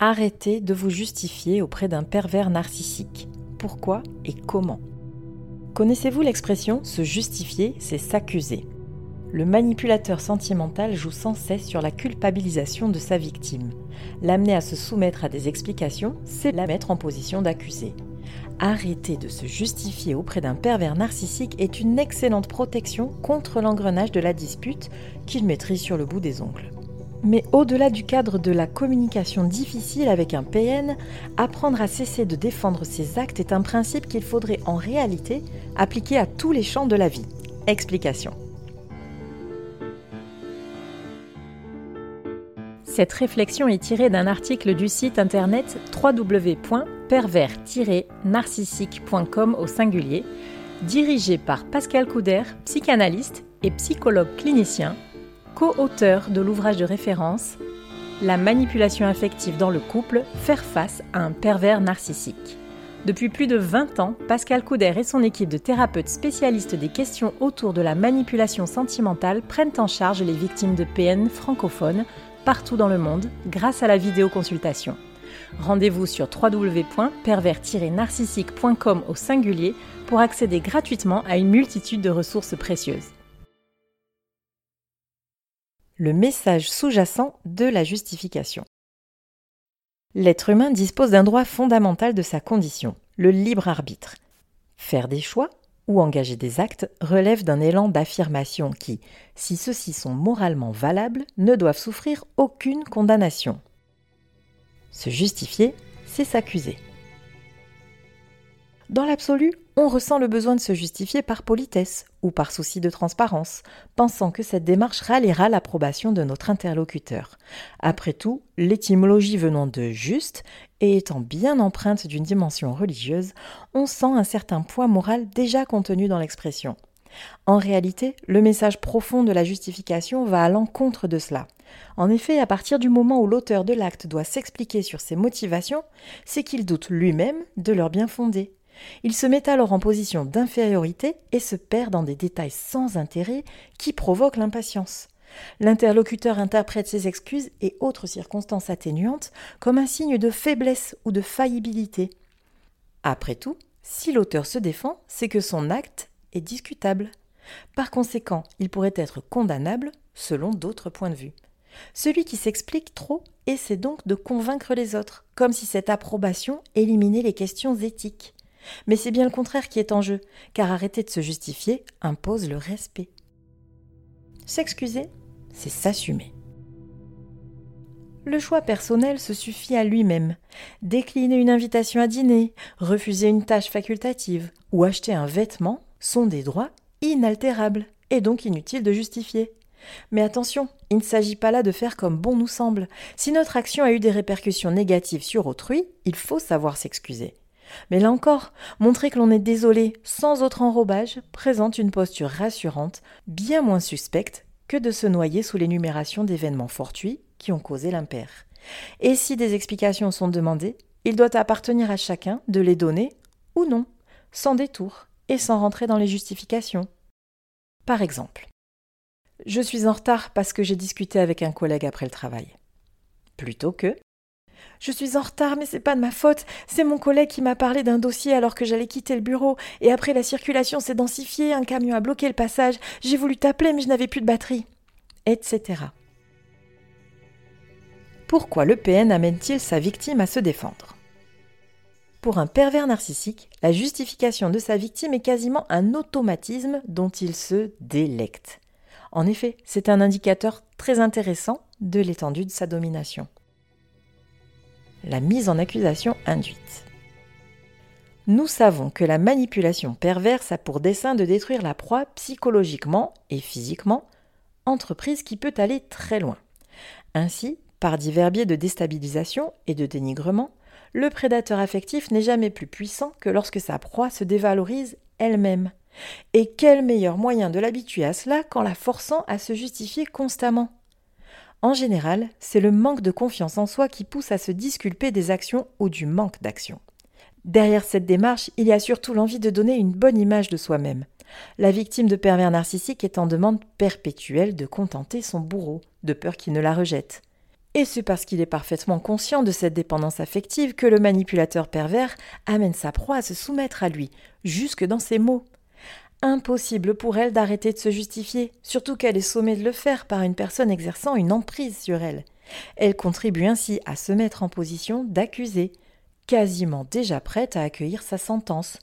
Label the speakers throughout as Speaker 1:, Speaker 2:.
Speaker 1: Arrêtez de vous justifier auprès d'un pervers narcissique. Pourquoi et comment? Connaissez-vous l'expression se justifier, c'est s'accuser? Le manipulateur sentimental joue sans cesse sur la culpabilisation de sa victime. L'amener à se soumettre à des explications, c'est la mettre en position d'accusé. Arrêter de se justifier auprès d'un pervers narcissique est une excellente protection contre l'engrenage de la dispute qu'il maîtrise sur le bout des ongles. Mais au-delà du cadre de la communication difficile avec un PN, apprendre à cesser de défendre ses actes est un principe qu'il faudrait en réalité appliquer à tous les champs de la vie. Explication. Cette réflexion est tirée d'un article du site internet www.pervers-narcissique.com au singulier, dirigé par Pascal Couder, psychanalyste et psychologue clinicien co-auteur de l'ouvrage de référence La manipulation affective dans le couple, faire face à un pervers narcissique. Depuis plus de 20 ans, Pascal Couder et son équipe de thérapeutes spécialistes des questions autour de la manipulation sentimentale prennent en charge les victimes de PN francophones partout dans le monde grâce à la vidéoconsultation. Rendez-vous sur www.pervers-narcissique.com au singulier pour accéder gratuitement à une multitude de ressources précieuses le message sous-jacent de la justification. L'être humain dispose d'un droit fondamental de sa condition, le libre arbitre. Faire des choix ou engager des actes relève d'un élan d'affirmation qui, si ceux-ci sont moralement valables, ne doivent souffrir aucune condamnation. Se justifier, c'est s'accuser. Dans l'absolu, on ressent le besoin de se justifier par politesse ou par souci de transparence, pensant que cette démarche ralliera l'approbation de notre interlocuteur. Après tout, l'étymologie venant de juste et étant bien empreinte d'une dimension religieuse, on sent un certain poids moral déjà contenu dans l'expression. En réalité, le message profond de la justification va à l'encontre de cela. En effet, à partir du moment où l'auteur de l'acte doit s'expliquer sur ses motivations, c'est qu'il doute lui-même de leur bien fondé. Il se met alors en position d'infériorité et se perd dans des détails sans intérêt qui provoquent l'impatience. L'interlocuteur interprète ses excuses et autres circonstances atténuantes comme un signe de faiblesse ou de faillibilité. Après tout, si l'auteur se défend, c'est que son acte est discutable. Par conséquent, il pourrait être condamnable selon d'autres points de vue. Celui qui s'explique trop essaie donc de convaincre les autres, comme si cette approbation éliminait les questions éthiques. Mais c'est bien le contraire qui est en jeu, car arrêter de se justifier impose le respect. S'excuser, c'est s'assumer. Le choix personnel se suffit à lui-même. Décliner une invitation à dîner, refuser une tâche facultative ou acheter un vêtement sont des droits inaltérables et donc inutiles de justifier. Mais attention, il ne s'agit pas là de faire comme bon nous semble. Si notre action a eu des répercussions négatives sur autrui, il faut savoir s'excuser. Mais là encore, montrer que l'on est désolé sans autre enrobage présente une posture rassurante, bien moins suspecte que de se noyer sous l'énumération d'événements fortuits qui ont causé l'impair. Et si des explications sont demandées, il doit appartenir à chacun de les donner ou non, sans détour et sans rentrer dans les justifications. Par exemple, je suis en retard parce que j'ai discuté avec un collègue après le travail. Plutôt que je suis en retard, mais c'est pas de ma faute. C'est mon collègue qui m'a parlé d'un dossier alors que j'allais quitter le bureau. Et après, la circulation s'est densifiée, un camion a bloqué le passage. J'ai voulu t'appeler, mais je n'avais plus de batterie. Etc. Pourquoi le PN amène-t-il sa victime à se défendre? Pour un pervers narcissique, la justification de sa victime est quasiment un automatisme dont il se délecte. En effet, c'est un indicateur très intéressant de l'étendue de sa domination la mise en accusation induite. Nous savons que la manipulation perverse a pour dessein de détruire la proie psychologiquement et physiquement, entreprise qui peut aller très loin. Ainsi, par divers biais de déstabilisation et de dénigrement, le prédateur affectif n'est jamais plus puissant que lorsque sa proie se dévalorise elle-même. Et quel meilleur moyen de l'habituer à cela qu'en la forçant à se justifier constamment? En général, c'est le manque de confiance en soi qui pousse à se disculper des actions ou du manque d'action. Derrière cette démarche, il y a surtout l'envie de donner une bonne image de soi-même. La victime de pervers narcissique est en demande perpétuelle de contenter son bourreau, de peur qu'il ne la rejette. Et c'est parce qu'il est parfaitement conscient de cette dépendance affective que le manipulateur pervers amène sa proie à se soumettre à lui, jusque dans ses mots. Impossible pour elle d'arrêter de se justifier, surtout qu'elle est sommée de le faire par une personne exerçant une emprise sur elle. Elle contribue ainsi à se mettre en position d'accusé, quasiment déjà prête à accueillir sa sentence,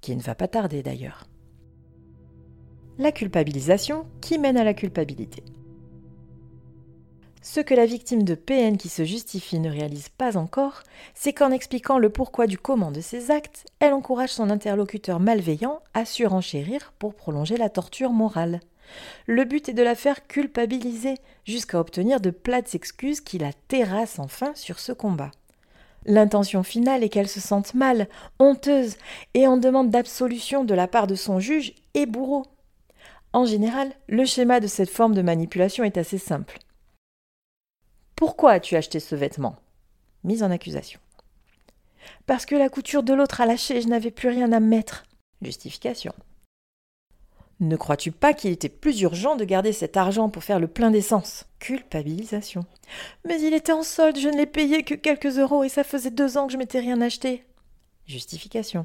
Speaker 1: qui ne va pas tarder d'ailleurs. La culpabilisation qui mène à la culpabilité. Ce que la victime de PN qui se justifie ne réalise pas encore, c'est qu'en expliquant le pourquoi du comment de ses actes, elle encourage son interlocuteur malveillant à surenchérir pour prolonger la torture morale. Le but est de la faire culpabiliser, jusqu'à obtenir de plates excuses qui la terrassent enfin sur ce combat. L'intention finale est qu'elle se sente mal, honteuse, et en demande d'absolution de la part de son juge et bourreau. En général, le schéma de cette forme de manipulation est assez simple. Pourquoi as-tu acheté ce vêtement? Mise en accusation. Parce que la couture de l'autre a lâché et je n'avais plus rien à mettre. Justification. Ne crois-tu pas qu'il était plus urgent de garder cet argent pour faire le plein d'essence? Culpabilisation. Mais il était en solde, je ne l'ai payé que quelques euros et ça faisait deux ans que je m'étais rien acheté. Justification.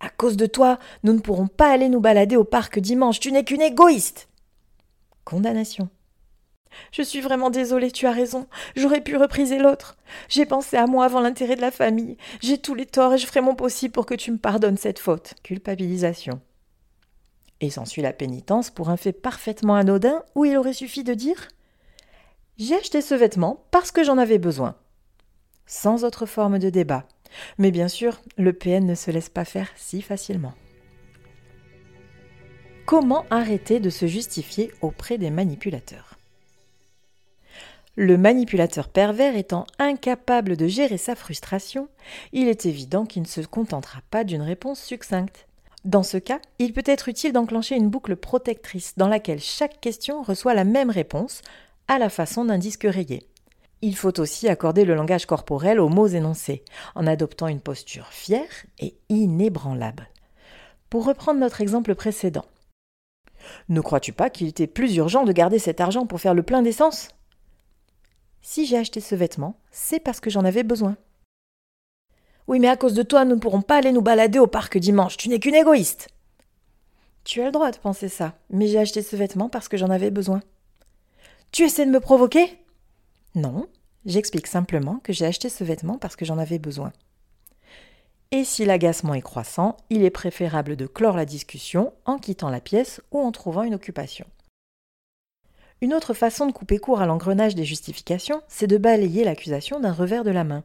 Speaker 1: À cause de toi, nous ne pourrons pas aller nous balader au parc dimanche, tu n'es qu'une égoïste. Condamnation. Je suis vraiment désolée, tu as raison. J'aurais pu repriser l'autre. J'ai pensé à moi avant l'intérêt de la famille. J'ai tous les torts et je ferai mon possible pour que tu me pardonnes cette faute. Culpabilisation. Et s'ensuit la pénitence pour un fait parfaitement anodin où il aurait suffi de dire J'ai acheté ce vêtement parce que j'en avais besoin. Sans autre forme de débat. Mais bien sûr, le PN ne se laisse pas faire si facilement. Comment arrêter de se justifier auprès des manipulateurs? Le manipulateur pervers étant incapable de gérer sa frustration, il est évident qu'il ne se contentera pas d'une réponse succincte. Dans ce cas, il peut être utile d'enclencher une boucle protectrice dans laquelle chaque question reçoit la même réponse, à la façon d'un disque rayé. Il faut aussi accorder le langage corporel aux mots énoncés, en adoptant une posture fière et inébranlable. Pour reprendre notre exemple précédent. Ne crois-tu pas qu'il était plus urgent de garder cet argent pour faire le plein d'essence? Si j'ai acheté ce vêtement, c'est parce que j'en avais besoin. Oui, mais à cause de toi, nous ne pourrons pas aller nous balader au parc dimanche. Tu n'es qu'une égoïste. Tu as le droit de penser ça, mais j'ai acheté ce vêtement parce que j'en avais besoin. Tu essaies de me provoquer? Non, j'explique simplement que j'ai acheté ce vêtement parce que j'en avais besoin. Et si l'agacement est croissant, il est préférable de clore la discussion en quittant la pièce ou en trouvant une occupation. Une autre façon de couper court à l'engrenage des justifications, c'est de balayer l'accusation d'un revers de la main.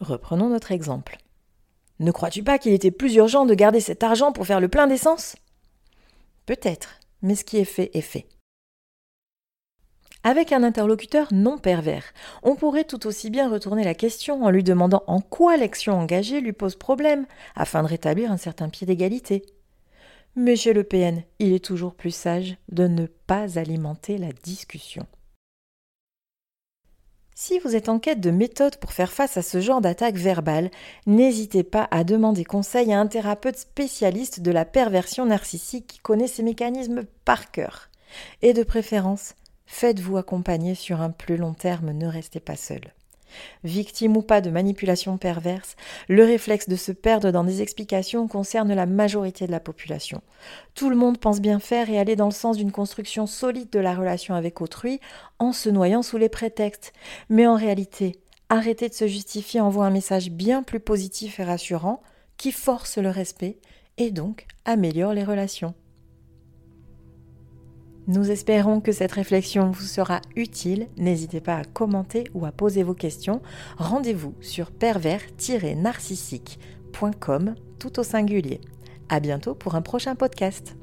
Speaker 1: Reprenons notre exemple. Ne crois-tu pas qu'il était plus urgent de garder cet argent pour faire le plein d'essence? Peut-être, mais ce qui est fait est fait. Avec un interlocuteur non pervers, on pourrait tout aussi bien retourner la question en lui demandant en quoi l'action engagée lui pose problème, afin de rétablir un certain pied d'égalité. Chez le PN, il est toujours plus sage de ne pas alimenter la discussion. Si vous êtes en quête de méthodes pour faire face à ce genre d'attaque verbale, n'hésitez pas à demander conseil à un thérapeute spécialiste de la perversion narcissique qui connaît ces mécanismes par cœur. Et de préférence, faites-vous accompagner sur un plus long terme, ne restez pas seul. Victime ou pas de manipulation perverse, le réflexe de se perdre dans des explications concerne la majorité de la population. Tout le monde pense bien faire et aller dans le sens d'une construction solide de la relation avec autrui en se noyant sous les prétextes. Mais en réalité, arrêter de se justifier envoie un message bien plus positif et rassurant qui force le respect et donc améliore les relations. Nous espérons que cette réflexion vous sera utile. N'hésitez pas à commenter ou à poser vos questions. Rendez-vous sur pervers-narcissique.com tout au singulier. À bientôt pour un prochain podcast.